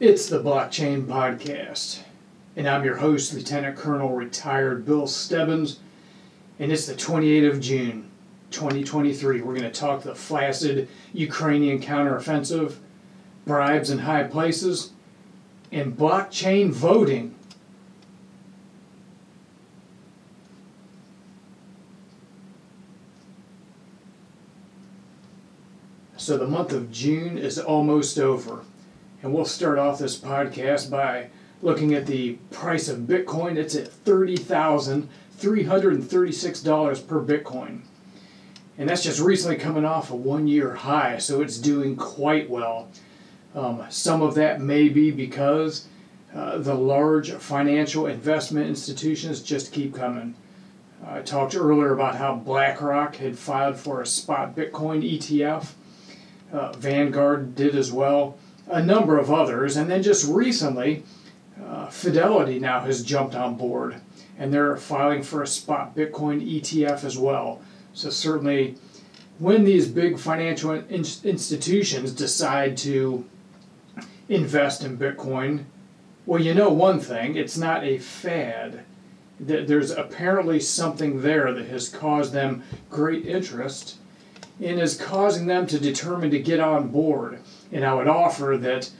It's the Blockchain Podcast, and I'm your host, Lieutenant Colonel retired Bill Stebbins, and it's the 28th of June, 2023. We're going to talk the flaccid Ukrainian counteroffensive, bribes in high places, and blockchain voting. So the month of June is almost over. And we'll start off this podcast by looking at the price of Bitcoin. It's at $30,336 per Bitcoin. And that's just recently coming off a one year high, so it's doing quite well. Um, some of that may be because uh, the large financial investment institutions just keep coming. I talked earlier about how BlackRock had filed for a spot Bitcoin ETF. Uh, Vanguard did as well a number of others, and then just recently, uh, Fidelity now has jumped on board, and they're filing for a spot Bitcoin ETF as well. So certainly, when these big financial in- institutions decide to invest in Bitcoin, well, you know one thing: it's not a fad. There's apparently something there that has caused them great interest and is causing them to determine to get on board. And I would offer that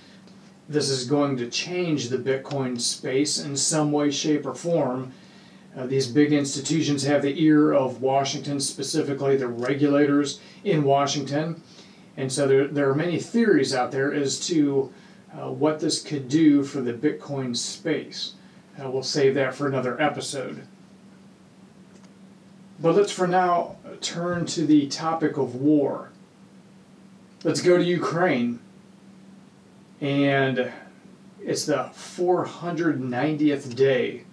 this is going to change the Bitcoin space in some way, shape, or form. Uh, these big institutions have the ear of Washington, specifically the regulators in Washington. And so there, there are many theories out there as to uh, what this could do for the Bitcoin space. Uh, we'll save that for another episode. But let's for now turn to the topic of war. Let's go to Ukraine. And it's the 490th day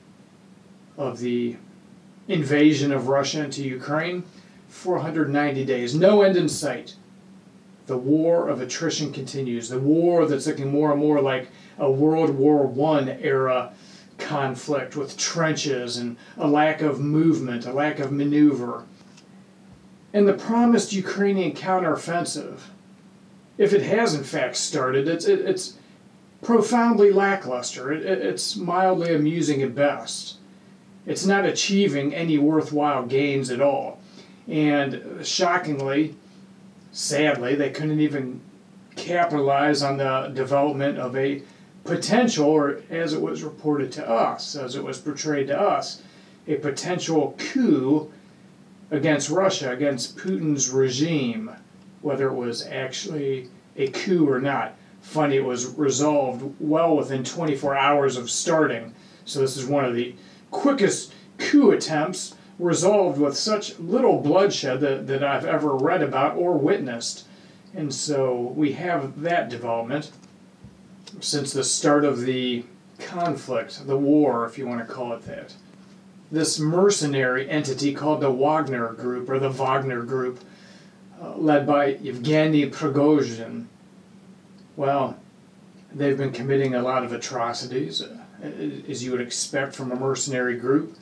of the invasion of Russia into Ukraine. 490 days, no end in sight. The war of attrition continues. The war that's looking more and more like a World War I era conflict with trenches and a lack of movement, a lack of maneuver. And the promised Ukrainian counteroffensive, if it has in fact started, it's, it, it's profoundly lackluster. It, it, it's mildly amusing at best. It's not achieving any worthwhile gains at all. And shockingly, sadly, they couldn't even capitalize on the development of a potential, or as it was reported to us, as it was portrayed to us, a potential coup against Russia, against Putin's regime, whether it was actually a coup or not. Funny, it was resolved well within 24 hours of starting. So, this is one of the quickest coup attempts resolved with such little bloodshed that, that I've ever read about or witnessed. And so we have that development since the start of the conflict, the war, if you want to call it that. This mercenary entity called the Wagner Group, or the Wagner Group, led by Yevgeny Prigozhin, well, they've been committing a lot of atrocities, uh, as you would expect from a mercenary group.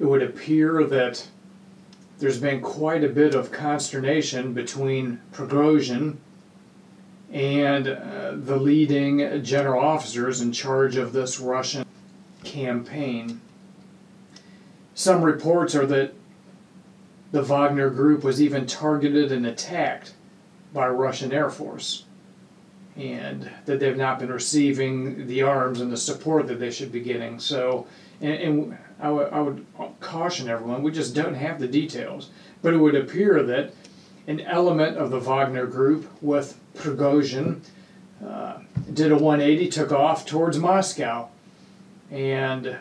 It would appear that there's been quite a bit of consternation between Prigozhin and uh, the leading general officers in charge of this Russian campaign. Some reports are that the Wagner group was even targeted and attacked by Russian Air Force, and that they've not been receiving the arms and the support that they should be getting. So, and, and I, w- I would caution everyone, we just don't have the details, but it would appear that an element of the Wagner group with Prigozhin uh, did a 180, took off towards Moscow, and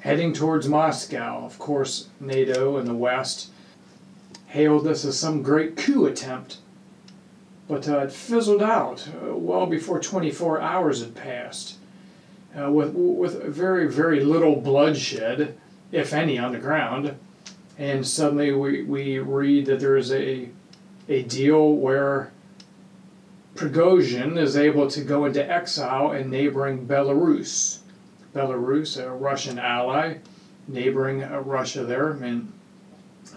heading towards Moscow. Of course, NATO and the West hailed this as some great coup attempt, but uh, it fizzled out uh, well before 24 hours had passed, uh, with with very very little bloodshed, if any, on the ground. And suddenly we, we read that there is a a deal where Prigozhin is able to go into exile in neighboring Belarus. Belarus, a Russian ally, neighboring uh, Russia there, and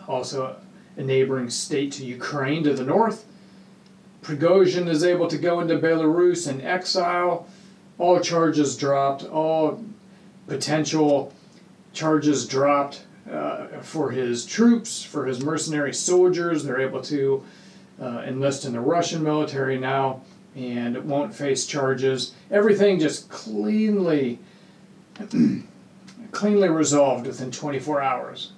also a neighboring state to Ukraine to the north. Prigozhin is able to go into Belarus in exile, all charges dropped, all potential charges dropped uh, for his troops, for his mercenary soldiers. They're able to uh, enlist in the Russian military now and won't face charges. Everything just cleanly, cleanly resolved within 24 hours.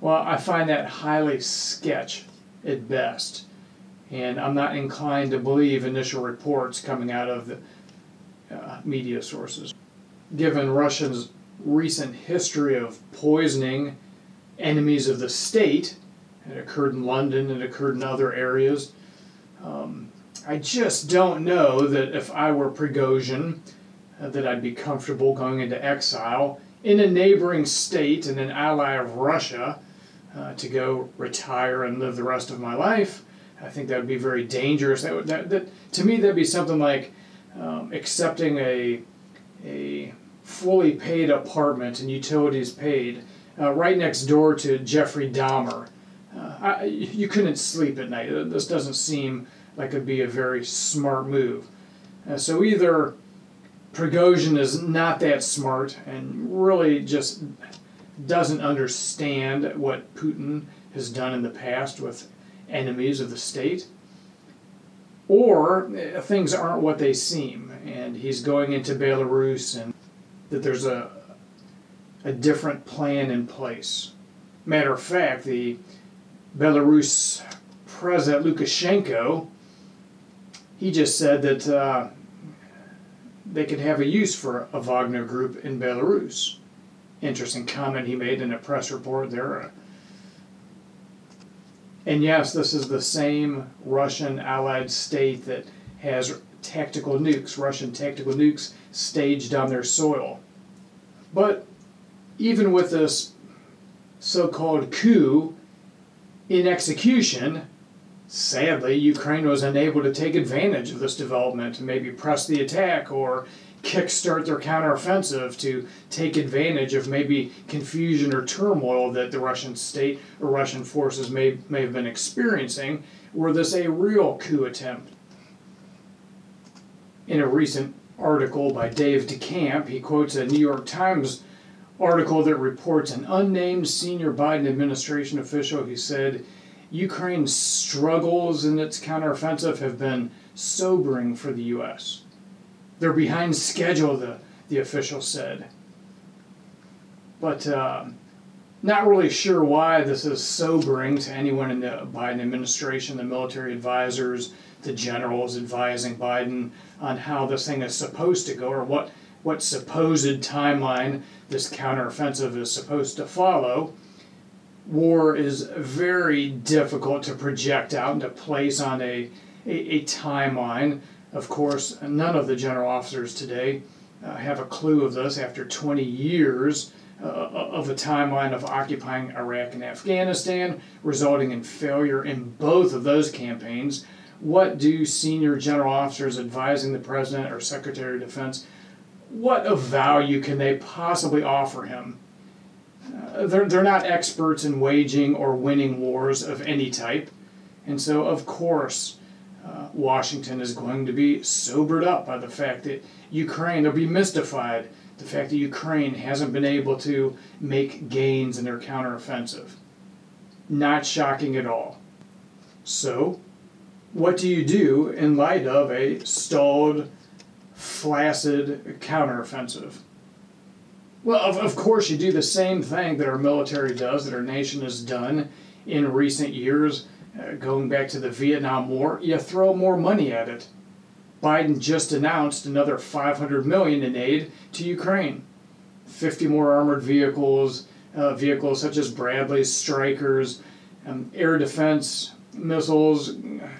Well, I find that highly sketch at best, and I'm not inclined to believe initial reports coming out of the uh, media sources. Given Russia's recent history of poisoning enemies of the state, it occurred in London, it occurred in other areas. Um, I just don't know that if I were Prigozhin, uh, that I'd be comfortable going into exile in a neighboring state and an ally of Russia uh, to go retire and live the rest of my life. I think that would be very dangerous. That, would, that, that to me that'd be something like um, accepting a a fully paid apartment and utilities paid uh, right next door to Jeffrey Dahmer. Uh, I, you couldn't sleep at night. This doesn't seem like it'd be a very smart move. Uh, so either Prigozhin is not that smart and really just doesn't understand what Putin has done in the past with enemies of the state, or uh, things aren't what they seem, and he's going into Belarus and that there's a a different plan in place. Matter of fact, the Belarus president Lukashenko, he just said that uh, they could have a use for a Wagner group in Belarus. Interesting comment he made in a press report there. And yes, this is the same Russian allied state that has tactical nukes, Russian tactical nukes staged on their soil. But even with this so called coup in execution, sadly, Ukraine was unable to take advantage of this development and maybe press the attack or kickstart their counteroffensive to take advantage of maybe confusion or turmoil that the Russian state or Russian forces may, may have been experiencing. Were this a real coup attempt? In a recent article by Dave DeCamp, he quotes a New York Times article that reports an unnamed senior Biden administration official who said Ukraine's struggles in its counteroffensive have been sobering for the U.S. They're behind schedule, the, the official said. But uh, not really sure why this is sobering to anyone in the Biden administration, the military advisors, the generals advising Biden on how this thing is supposed to go or what what supposed timeline this counteroffensive is supposed to follow. War is very difficult to project out and to place on a, a, a timeline. Of course, none of the general officers today uh, have a clue of this after 20 years uh, of a timeline of occupying Iraq and Afghanistan, resulting in failure in both of those campaigns. What do senior general officers advising the President or Secretary of Defense what of value can they possibly offer him? Uh, they're, they're not experts in waging or winning wars of any type. And so, of course, uh, Washington is going to be sobered up by the fact that Ukraine, they'll be mystified, the fact that Ukraine hasn't been able to make gains in their counteroffensive. Not shocking at all. So, what do you do in light of a stalled flaccid counteroffensive. Well, of, of course, you do the same thing that our military does, that our nation has done in recent years, uh, going back to the Vietnam War. You throw more money at it. Biden just announced another 500 million in aid to Ukraine. 50 more armored vehicles, uh, vehicles such as Bradley's, Strykers, um, air defense missiles,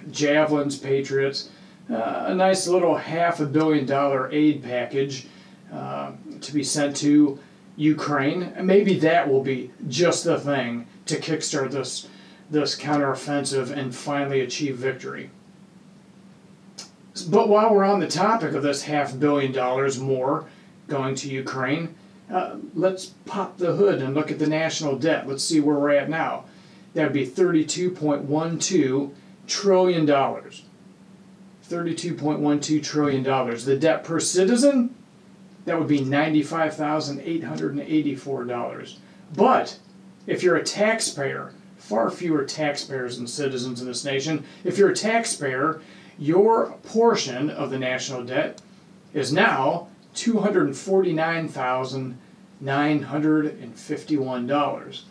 javelins, Patriots uh, a nice little half a billion dollar aid package uh, to be sent to Ukraine. Maybe that will be just the thing to kickstart this this counteroffensive and finally achieve victory. But while we're on the topic of this half billion dollars more going to Ukraine, uh, let's pop the hood and look at the national debt. Let's see where we're at now. That would be $32.12 trillion. $32.12 trillion. The debt per citizen, that would be $95,884. But if you're a taxpayer, far fewer taxpayers than citizens in this nation, if you're a taxpayer, your portion of the national debt is now $249,951.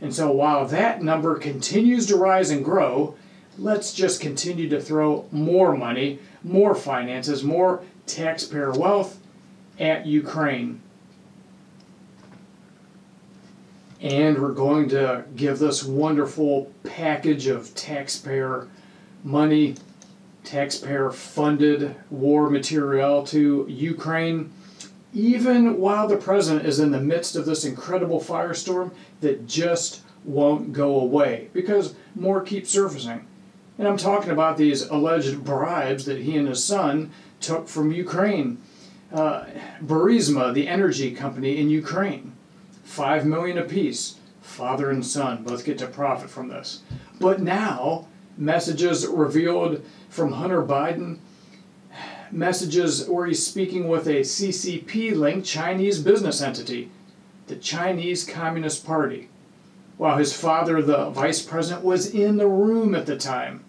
And so while that number continues to rise and grow, let's just continue to throw more money, more finances, more taxpayer wealth at Ukraine. And we're going to give this wonderful package of taxpayer money, taxpayer funded war material to Ukraine, even while the president is in the midst of this incredible firestorm that just won't go away because more keep surfacing. And I'm talking about these alleged bribes that he and his son took from Ukraine. Uh, Burisma, the energy company in Ukraine, five million apiece. Father and son both get to profit from this. But now, messages revealed from Hunter Biden, messages where he's speaking with a CCP linked Chinese business entity, the Chinese Communist Party, while his father, the vice president, was in the room at the time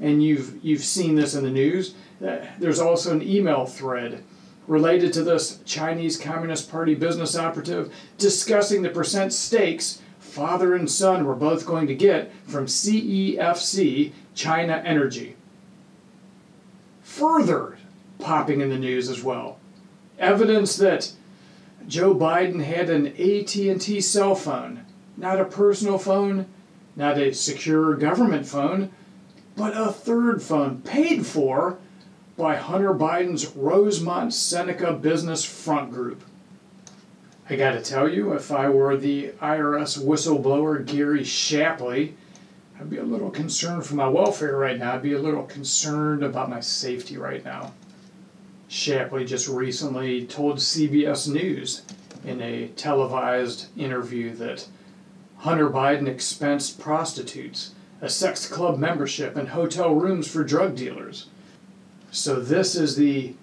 and you've you've seen this in the news. Uh, there's also an email thread related to this Chinese Communist Party business operative discussing the percent stakes father and son were both going to get from CEFC China Energy. Further popping in the news as well. Evidence that Joe Biden had an AT&T cell phone, not a personal phone, not a secure government phone, but a third phone paid for by Hunter Biden's Rosemont Seneca Business Front Group. I gotta tell you, if I were the IRS whistleblower Gary Shapley, I'd be a little concerned for my welfare right now. I'd be a little concerned about my safety right now. Shapley just recently told CBS News in a televised interview that Hunter Biden expensed prostitutes a sex club membership, and hotel rooms for drug dealers. So, this is the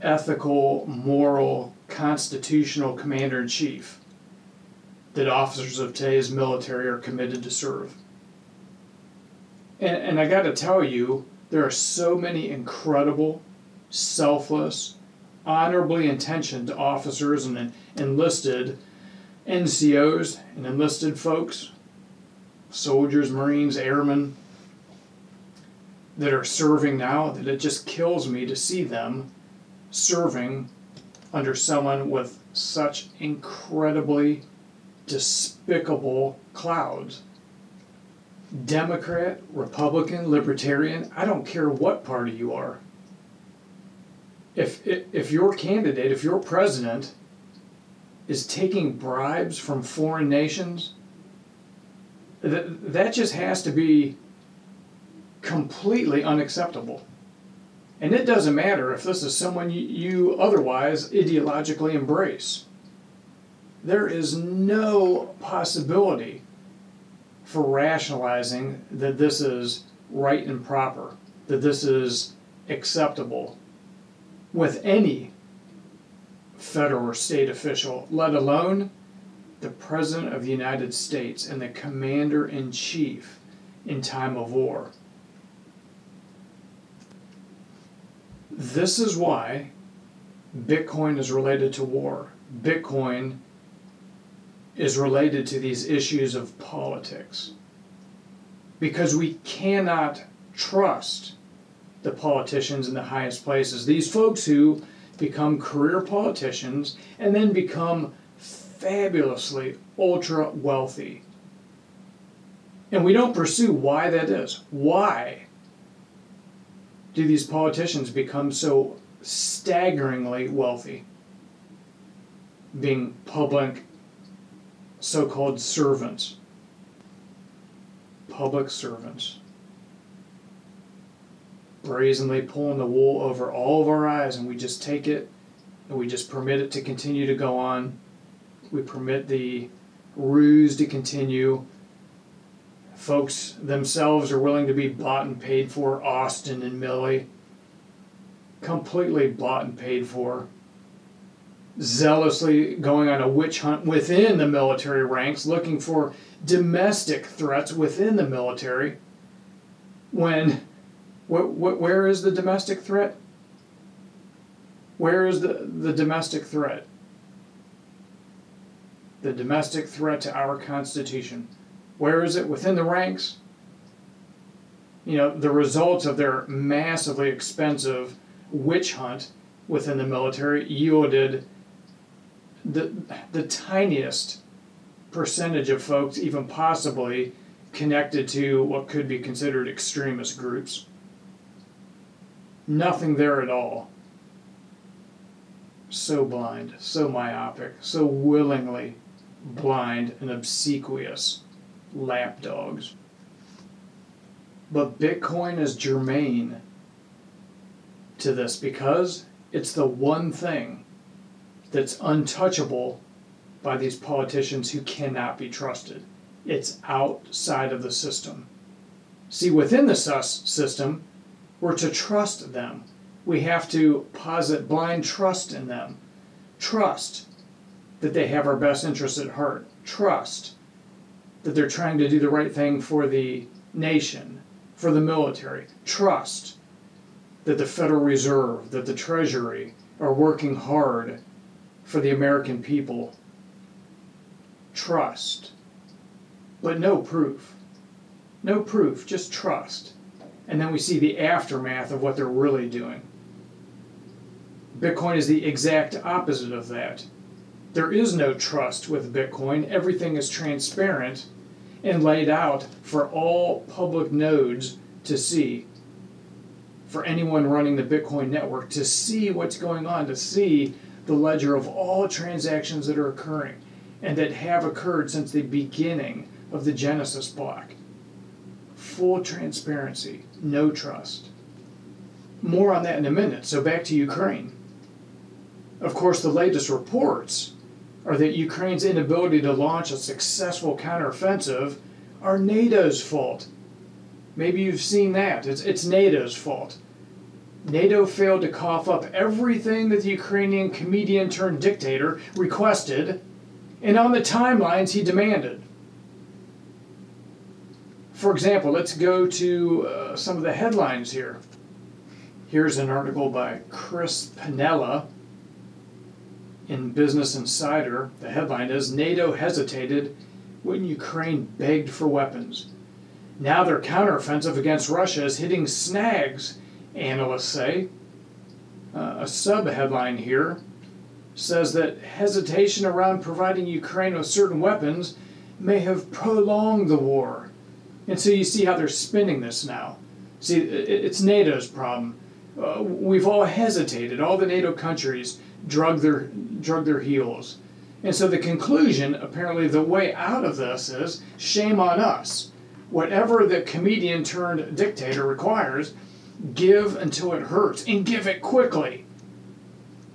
ethical, moral, constitutional commander in chief that officers of today's military are committed to serve. And, and I got to tell you, there are so many incredible, selfless, honorably intentioned officers and enlisted NCOs and enlisted folks soldiers, Marines, airmen that are serving now that it just kills me to see them serving under someone with such incredibly despicable clouds. Democrat, Republican, Libertarian, I don't care what party you are. If, if your candidate, if your president is taking bribes from foreign nations that, that just has to be completely unacceptable. And it doesn't matter if this is someone you, otherwise ideologically embrace. There is no possibility for rationalizing that this is right and proper, that this is acceptable with any federal or state official, let alone the President of the United States and the Commander in Chief in time of war. This is why Bitcoin is related to war. Bitcoin is related to these issues of politics. Because we cannot trust the politicians in the highest places. These folks who become career politicians and then become fabulously ultra wealthy. And we don't pursue why that is. Why do these politicians become so staggeringly wealthy? Being public so called servants. Public servants. Brazenly pulling the wool over all of our eyes, and we just take it and we just permit it to continue to go on we permit the ruse to continue. Folks themselves are willing to be bought and paid for, Austin and Milley. completely bought and paid for, zealously going on a witch hunt within the military ranks, looking for domestic threats within the military. When, wh- wh- where is the domestic threat? Where is the, the domestic threat? The domestic threat to our Constitution. Where is it? Within the ranks? You know, the results of their massively expensive witch hunt within the military yielded the, the tiniest percentage of folks even possibly connected to what could be considered extremist groups. Nothing there at all. So blind, so myopic, so willingly blind and obsequious lapdogs. But Bitcoin is germane to this because it's the one thing that's untouchable by these politicians who cannot be trusted. It's outside of the system. See, within the system, we're to trust them. We have to posit blind trust in them. Trust that they have our best interests at heart. Trust that they're trying to do the right thing for the nation, for the military. Trust that the Federal Reserve, that the Treasury are working hard for the American people. Trust. But no proof. No proof, just trust. And then we see the aftermath of what they're really doing. Bitcoin is the exact opposite of that. There is no trust with Bitcoin. Everything is transparent and laid out for all public nodes to see for anyone running the Bitcoin network to see what's going on, to see the ledger of all transactions that are occurring and that have occurred since the beginning of the Genesis block. Full transparency, no trust. More on that in a minute. So back to Ukraine. Of course, the latest reports are that Ukraine's inability to launch a successful counteroffensive are NATO's fault. Maybe you've seen that. It's, it's NATO's fault. NATO failed to cough up everything that the Ukrainian comedian turned dictator requested, and on the timelines he demanded. For example, let's go to uh, some of the headlines here. Here's an article by Chris Panella in Business Insider. The headline is NATO hesitated when Ukraine begged for weapons. Now their counteroffensive against Russia is hitting snags, analysts say. Uh, a sub headline here says that hesitation around providing Ukraine with certain weapons may have prolonged the war. And so you see how they're spinning this now. See, it's NATO's problem. Uh, we've all hesitated. All the NATO countries drug their drug their heels. And so the conclusion, apparently, the way out of this is shame on us whatever the comedian turned dictator requires, give until it hurts and give it quickly.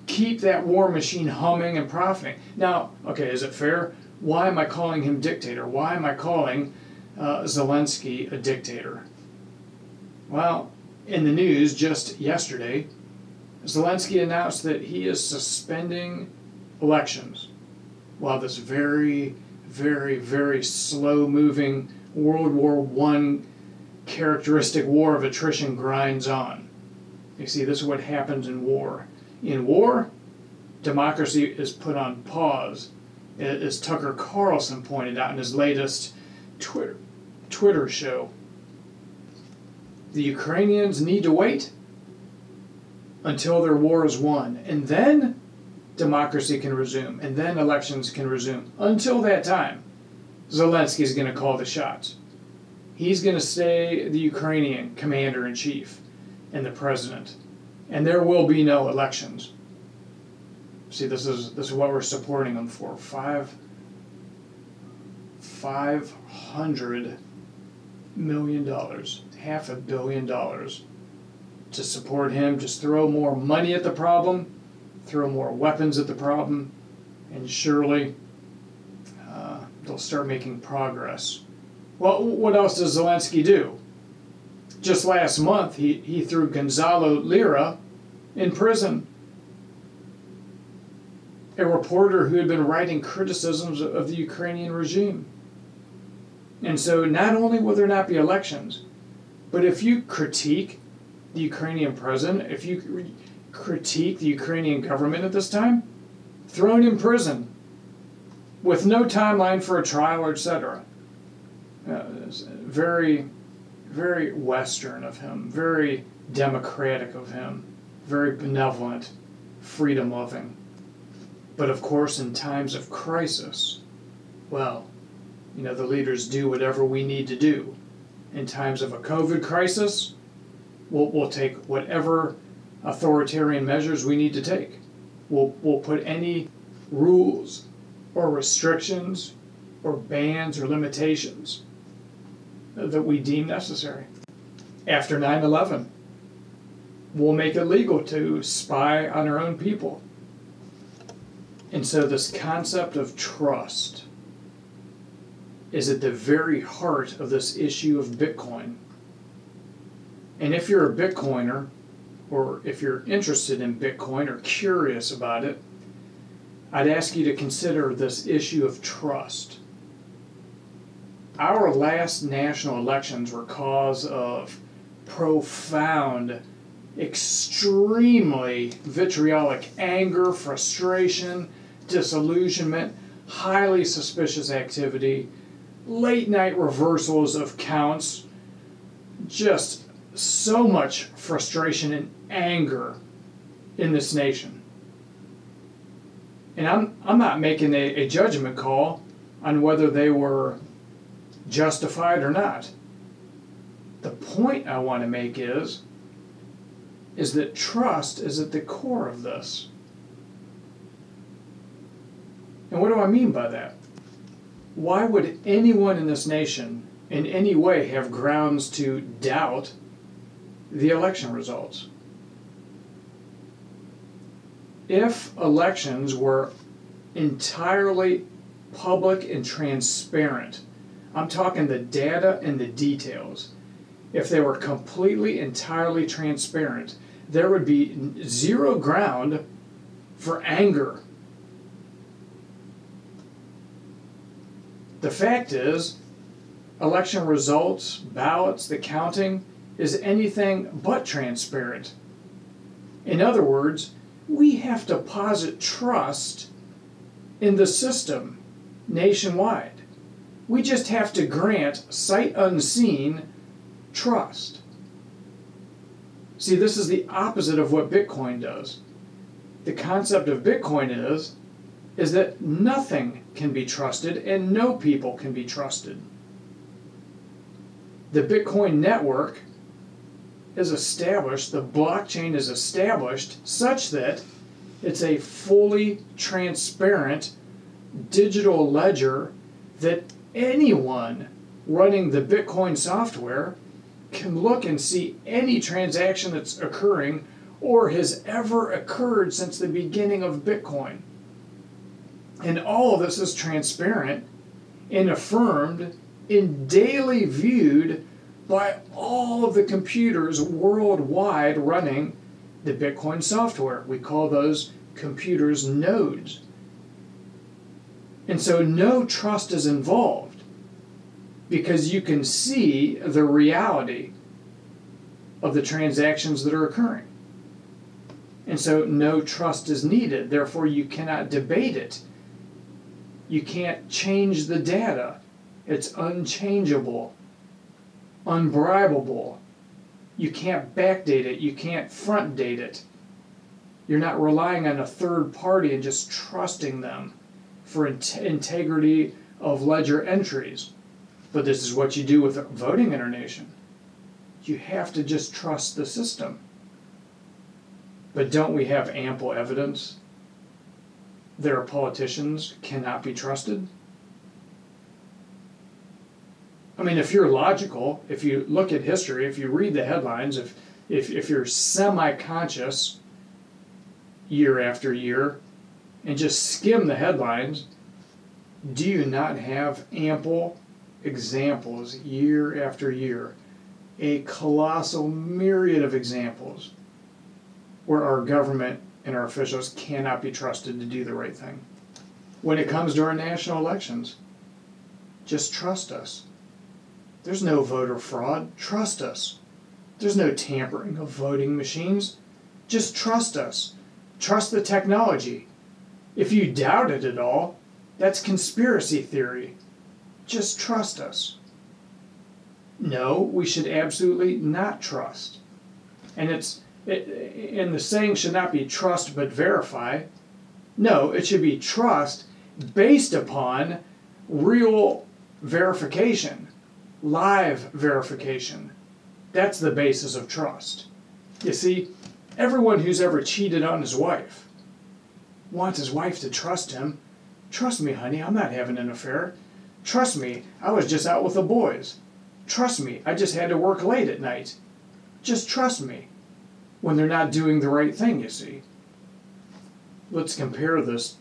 Keep that war machine humming and profiting. Now, okay, is it fair? Why am I calling him dictator? Why am I calling uh, Zelensky a dictator? Well, in the news just yesterday, Zelensky announced that he is suspending elections while this very, very, very slow moving World War One characteristic war of attrition grinds on. You see, this is what happens in war. In war, democracy is put on pause, as Tucker Carlson pointed out in his latest Twitter, Twitter show. The Ukrainians need to wait until their war is won, and then democracy can resume, and then elections can resume. Until that time, Zelensky is going to call the shots. He's going to stay the Ukrainian commander in chief and the president, and there will be no elections. See, this is this is what we're supporting him for. Five five hundred million dollars, half a billion dollars to support him. Just throw more money at the problem, throw more weapons at the problem, and surely uh, they'll start making progress. Well, what else does Zelensky do? Just last month, he, he threw Gonzalo Lira in prison. A reporter who had been writing criticisms of the Ukrainian regime. And so, not only will there not be elections, but if you critique the Ukrainian president, if you critique the Ukrainian government at this time, thrown in prison with no timeline for a trial, etc. Uh, very, very Western of him, very democratic of him, very benevolent, freedom loving. But of course, in times of crisis, well, you know, the leaders do whatever we need to do. In times of a COVID crisis, we'll, we'll take whatever authoritarian measures we need to take. We'll, we'll put any rules or restrictions or bans or limitations that we deem necessary. After 9 11, we'll make it legal to spy on our own people. And so, this concept of trust is at the very heart of this issue of Bitcoin. And if you're a Bitcoiner, or if you're interested in Bitcoin or curious about it, I'd ask you to consider this issue of trust. Our last national elections were cause of profound, extremely vitriolic anger, frustration, disillusionment, highly suspicious activity, late night reversals of counts, just so much frustration and anger in this nation. And I'm, I'm not making a, a judgment call on whether they were justified or not. The point I want to make is is that trust is at the core of this. And what do I mean by that? Why would anyone in this nation in any way have grounds to doubt the election results? If elections were entirely public and transparent, I'm talking the data and the details. If they were completely, entirely transparent, there would be zero ground for anger. The fact is, election results, ballots, the counting is anything but transparent. In other words, we have to posit trust in the system nationwide. We just have to grant sight unseen trust. See, this is the opposite of what Bitcoin does. The concept of Bitcoin is is that nothing can be trusted and no people can be trusted. The Bitcoin network is established, the blockchain is established such that it's a fully transparent digital ledger that anyone running the Bitcoin software can look and see any transaction that's occurring or has ever occurred since the beginning of Bitcoin. And all of this is transparent and affirmed and daily viewed by all of the computers worldwide running the Bitcoin software. We call those computers nodes. And so no trust is involved because you can see the reality of the transactions that are occurring. And so no trust is needed. Therefore, you cannot debate it. You can't change the data. It's unchangeable, unbribable. You can't backdate it. You can't front date it. You're not relying on a third party and just trusting them for integrity of ledger entries. But this is what you do with voting in our nation. You have to just trust the system. But don't we have ample evidence that our politicians cannot be trusted? I mean, if you're logical, if you look at history, if you read the headlines, if, if, if you're semi conscious year after year, and just skim the headlines, do you not have ample examples year after year? A colossal myriad of examples where our government and our officials cannot be trusted to do the right thing. When it comes to our national elections, just trust us. There's no voter fraud. Trust us. There's no tampering of voting machines. Just trust us. Trust the technology. If you doubt it at all, that's conspiracy theory. Just trust us. No, we should absolutely not trust. And it's it, and the saying should not be trust but verify. No, it should be trust based upon real verification, live verification. That's the basis of trust. You see, everyone who's ever cheated on his wife wants his wife to trust him. Trust me, honey, I'm not having an affair. Trust me, I was just out with the boys. Trust me, I just had to work late at night. Just trust me. When they're not doing the right thing, you see. Let's compare this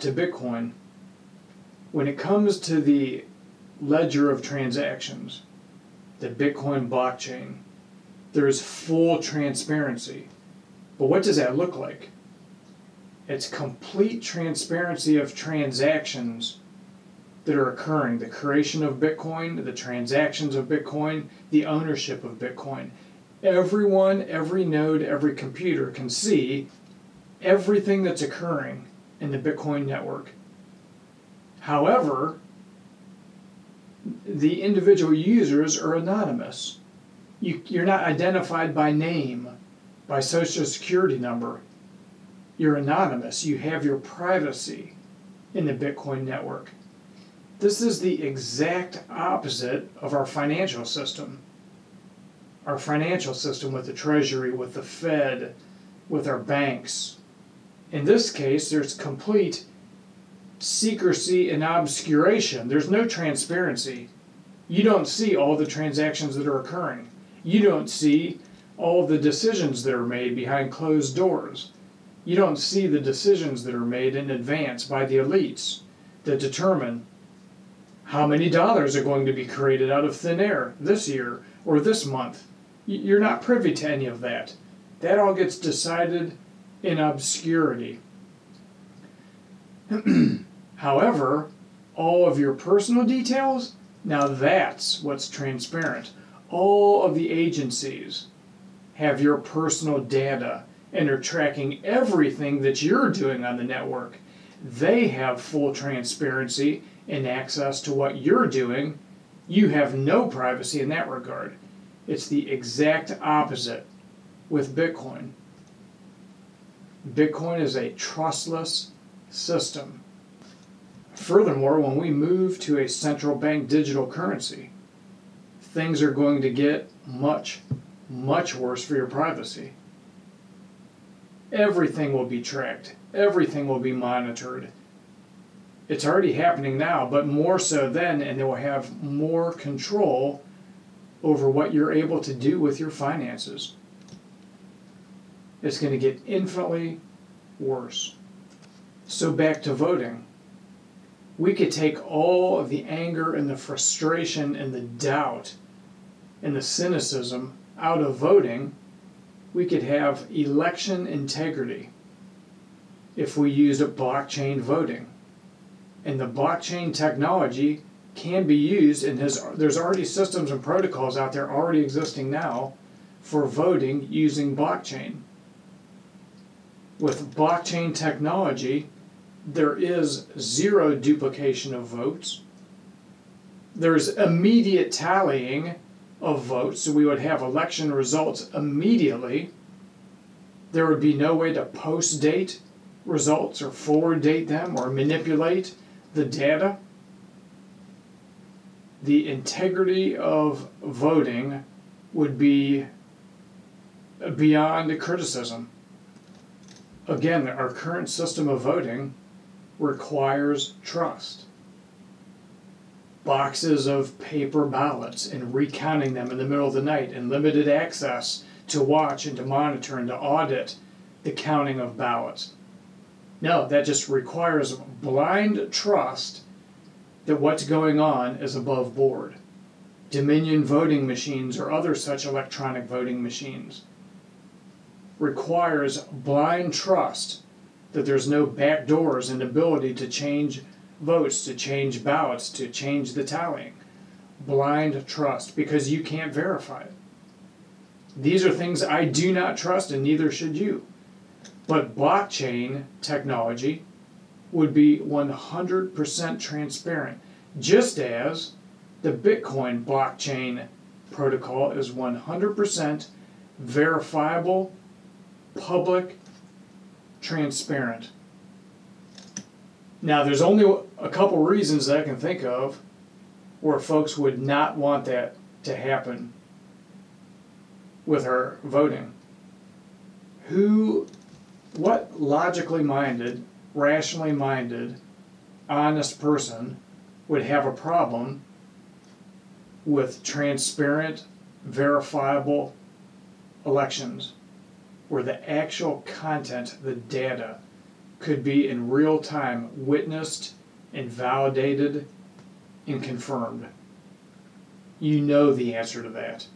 to Bitcoin. When it comes to the ledger of transactions, the Bitcoin blockchain, there is full transparency. But what does that look like? It's complete transparency of transactions that are occurring the creation of Bitcoin, the transactions of Bitcoin, the ownership of Bitcoin. Everyone, every node, every computer can see everything that's occurring in the Bitcoin network. However, the individual users are anonymous. You, you're not identified by name, by social security number. You're anonymous. You have your privacy in the Bitcoin network. This is the exact opposite of our financial system. Our financial system with the Treasury, with the Fed, with our banks. In this case, there's complete secrecy and obscuration. There's no transparency. You don't see all the transactions that are occurring. You don't see all the decisions that are made behind closed doors. You don't see the decisions that are made in advance by the elites that determine how many dollars are going to be created out of thin air this year or this month. You're not privy to any of that. That all gets decided in obscurity. However, all of your personal details, now that's what's transparent. All of the agencies have your personal data and are tracking everything that you're doing on the network. They have full transparency and access to what you're doing, you have no privacy in that regard. It's the exact opposite with Bitcoin. Bitcoin is a trustless system. Furthermore, when we move to a central bank digital currency, things are going to get much, much worse for your privacy. Everything will be tracked, everything will be monitored, it's already happening now, but more so then, and they will have more control over what you're able to do with your finances. It's going to get infinitely worse. So, back to voting. We could take all of the anger and the frustration and the doubt and the cynicism out of voting. We could have election integrity if we used a blockchain voting and the blockchain technology can be used and has there's already systems and protocols out there already existing now for voting using blockchain. With blockchain technology, there is zero duplication of votes. There's immediate tallying of votes, so we would have election results immediately. There would be no way to post date results or forward date them or manipulate the data, the integrity of voting would be beyond criticism. Again, our current system of voting requires trust. Boxes of paper ballots and recounting them in the middle of the night and limited access to watch and to monitor and to audit the counting of ballots. No, that just requires blind trust that what's going on is above board. Dominion voting machines or other such electronic voting machines. requires blind trust that there's no back doors and ability to change votes, to change ballots, to change the tallying. Blind trust because you can't verify it. These are things I do not trust, and neither should you. But blockchain technology would be 100% transparent, just as the Bitcoin blockchain protocol is 100% verifiable, public, transparent. Now, there's only a couple reasons that I can think of where folks would not want that to happen with her voting. Who, what logically minded, rationally minded, honest person would have a problem with transparent, verifiable elections where the actual content, the data, could be in real time witnessed and validated and confirmed. You know the answer to that.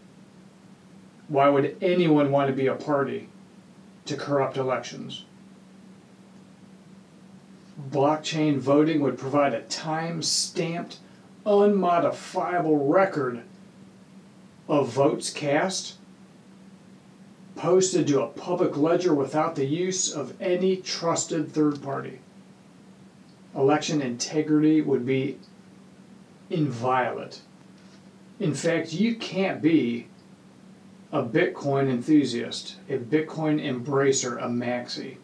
Why would anyone want to be a party to corrupt elections? Blockchain voting would provide a time stamped, unmodifiable record of votes cast posted to a public ledger without the use of any trusted third party. Election integrity would be inviolate. In fact, you can't be a Bitcoin enthusiast, a Bitcoin embracer, a maxi,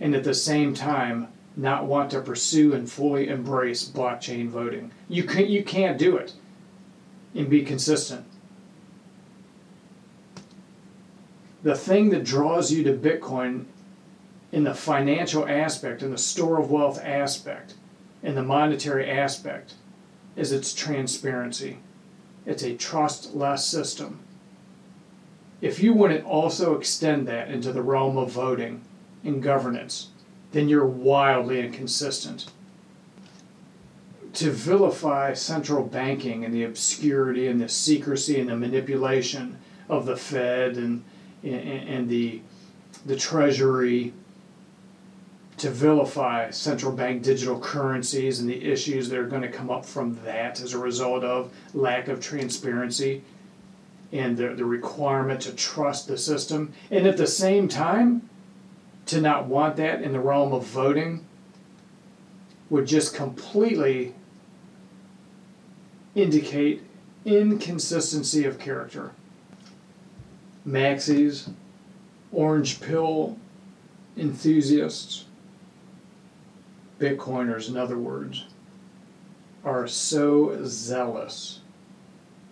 and at the same time not want to pursue and fully embrace blockchain voting. You can't, you can't do it and be consistent. The thing that draws you to Bitcoin in the financial aspect, in the store of wealth aspect, in the monetary aspect, is its transparency. It's a trustless system. If you wouldn't also extend that into the realm of voting and governance, then you're wildly inconsistent. To vilify central banking and the obscurity and the secrecy and the manipulation of the Fed and and the, the Treasury to vilify central bank digital currencies and the issues that are going to come up from that as a result of lack of transparency and the, the requirement to trust the system. And at the same time, to not want that in the realm of voting would just completely indicate inconsistency of character maxis, orange pill enthusiasts, Bitcoiners, in other words, are so zealous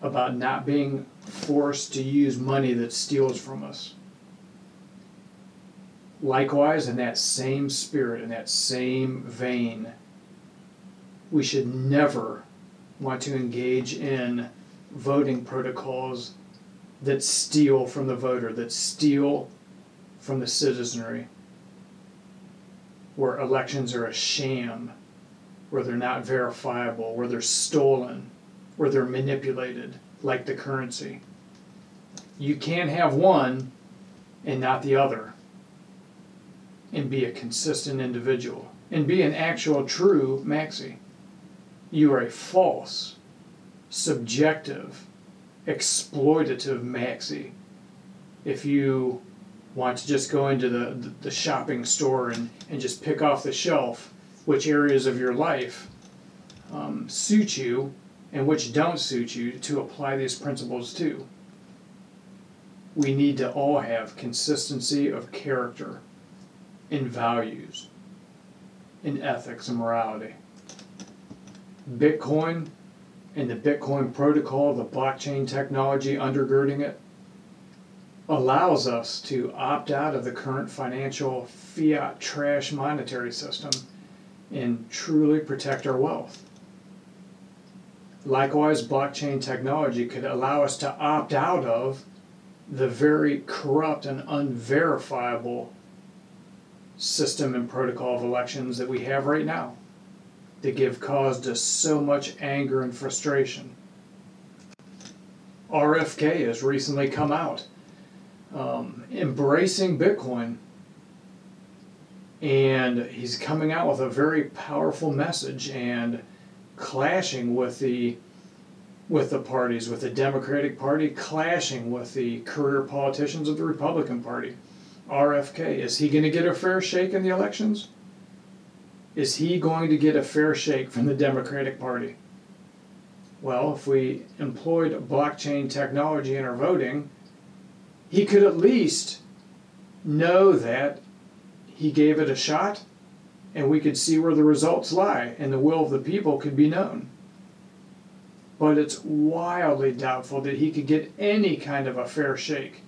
about not being forced to use money that steals from us. Likewise, in that same spirit, in that same vein, we should never want to engage in voting protocols that steal from the voter, that steal from the citizenry, where elections are a sham, where they're not verifiable, where they're stolen, where they're manipulated, like the currency. You can't have one and not the other, and be a consistent individual, and be an actual true maxi. You are a false, subjective, exploitative maxi. If you want to just go into the, the shopping store and, and just pick off the shelf which areas of your life um, suit you and which don't suit you to apply these principles to. We need to all have consistency of character in values, in ethics and morality. Bitcoin and the Bitcoin protocol, the blockchain technology undergirding it, allows us to opt out of the current financial fiat trash monetary system and truly protect our wealth. Likewise, blockchain technology could allow us to opt out of the very corrupt and unverifiable system and protocol of elections that we have right now that give cause to so much anger and frustration. RFK has recently come out um, embracing Bitcoin. And he's coming out with a very powerful message and clashing with the with the parties, with the Democratic Party clashing with the career politicians of the Republican Party. RFK, is he going to get a fair shake in the elections? Is he going to get a fair shake from the Democratic Party? Well, if we employed blockchain technology in our voting, he could at least know that he gave it a shot and we could see where the results lie and the will of the people could be known but it's wildly doubtful that he could get any kind of a fair shake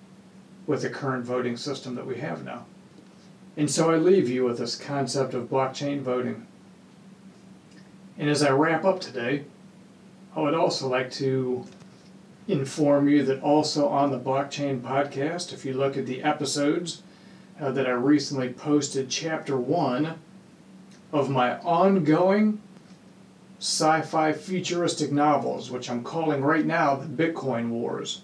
with the current voting system that we have now. And so I leave you with this concept of blockchain voting. And as I wrap up today, I would also like to inform you that also on the Blockchain Podcast, if you look at the episodes uh, that I recently posted, chapter one of my ongoing sci fi futuristic novels, which I'm calling right now the Bitcoin Wars.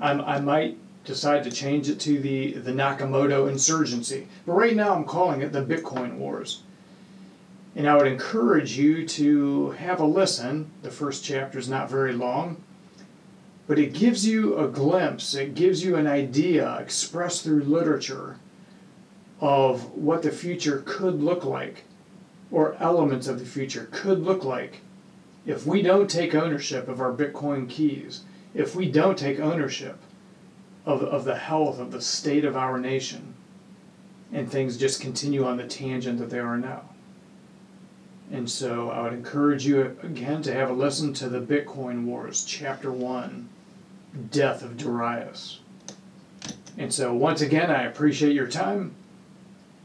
I'm, I might decide to change it to the, the Nakamoto Insurgency, but right now I'm calling it the Bitcoin Wars. And I would encourage you to have a listen. The first chapter is not very long, but it gives you a glimpse, it gives you an idea expressed through literature of what the future could look like or elements of the future could look like if we don't take ownership of our Bitcoin keys, if we don't take ownership of, of the health of the state of our nation, and things just continue on the tangent that they are now. And so I would encourage you again to have a listen to the Bitcoin Wars, Chapter 1 Death of Darius. And so, once again, I appreciate your time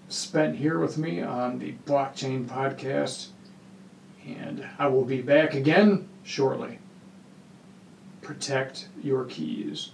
spent here with me on the Blockchain Podcast. And I will be back again shortly. Protect your keys.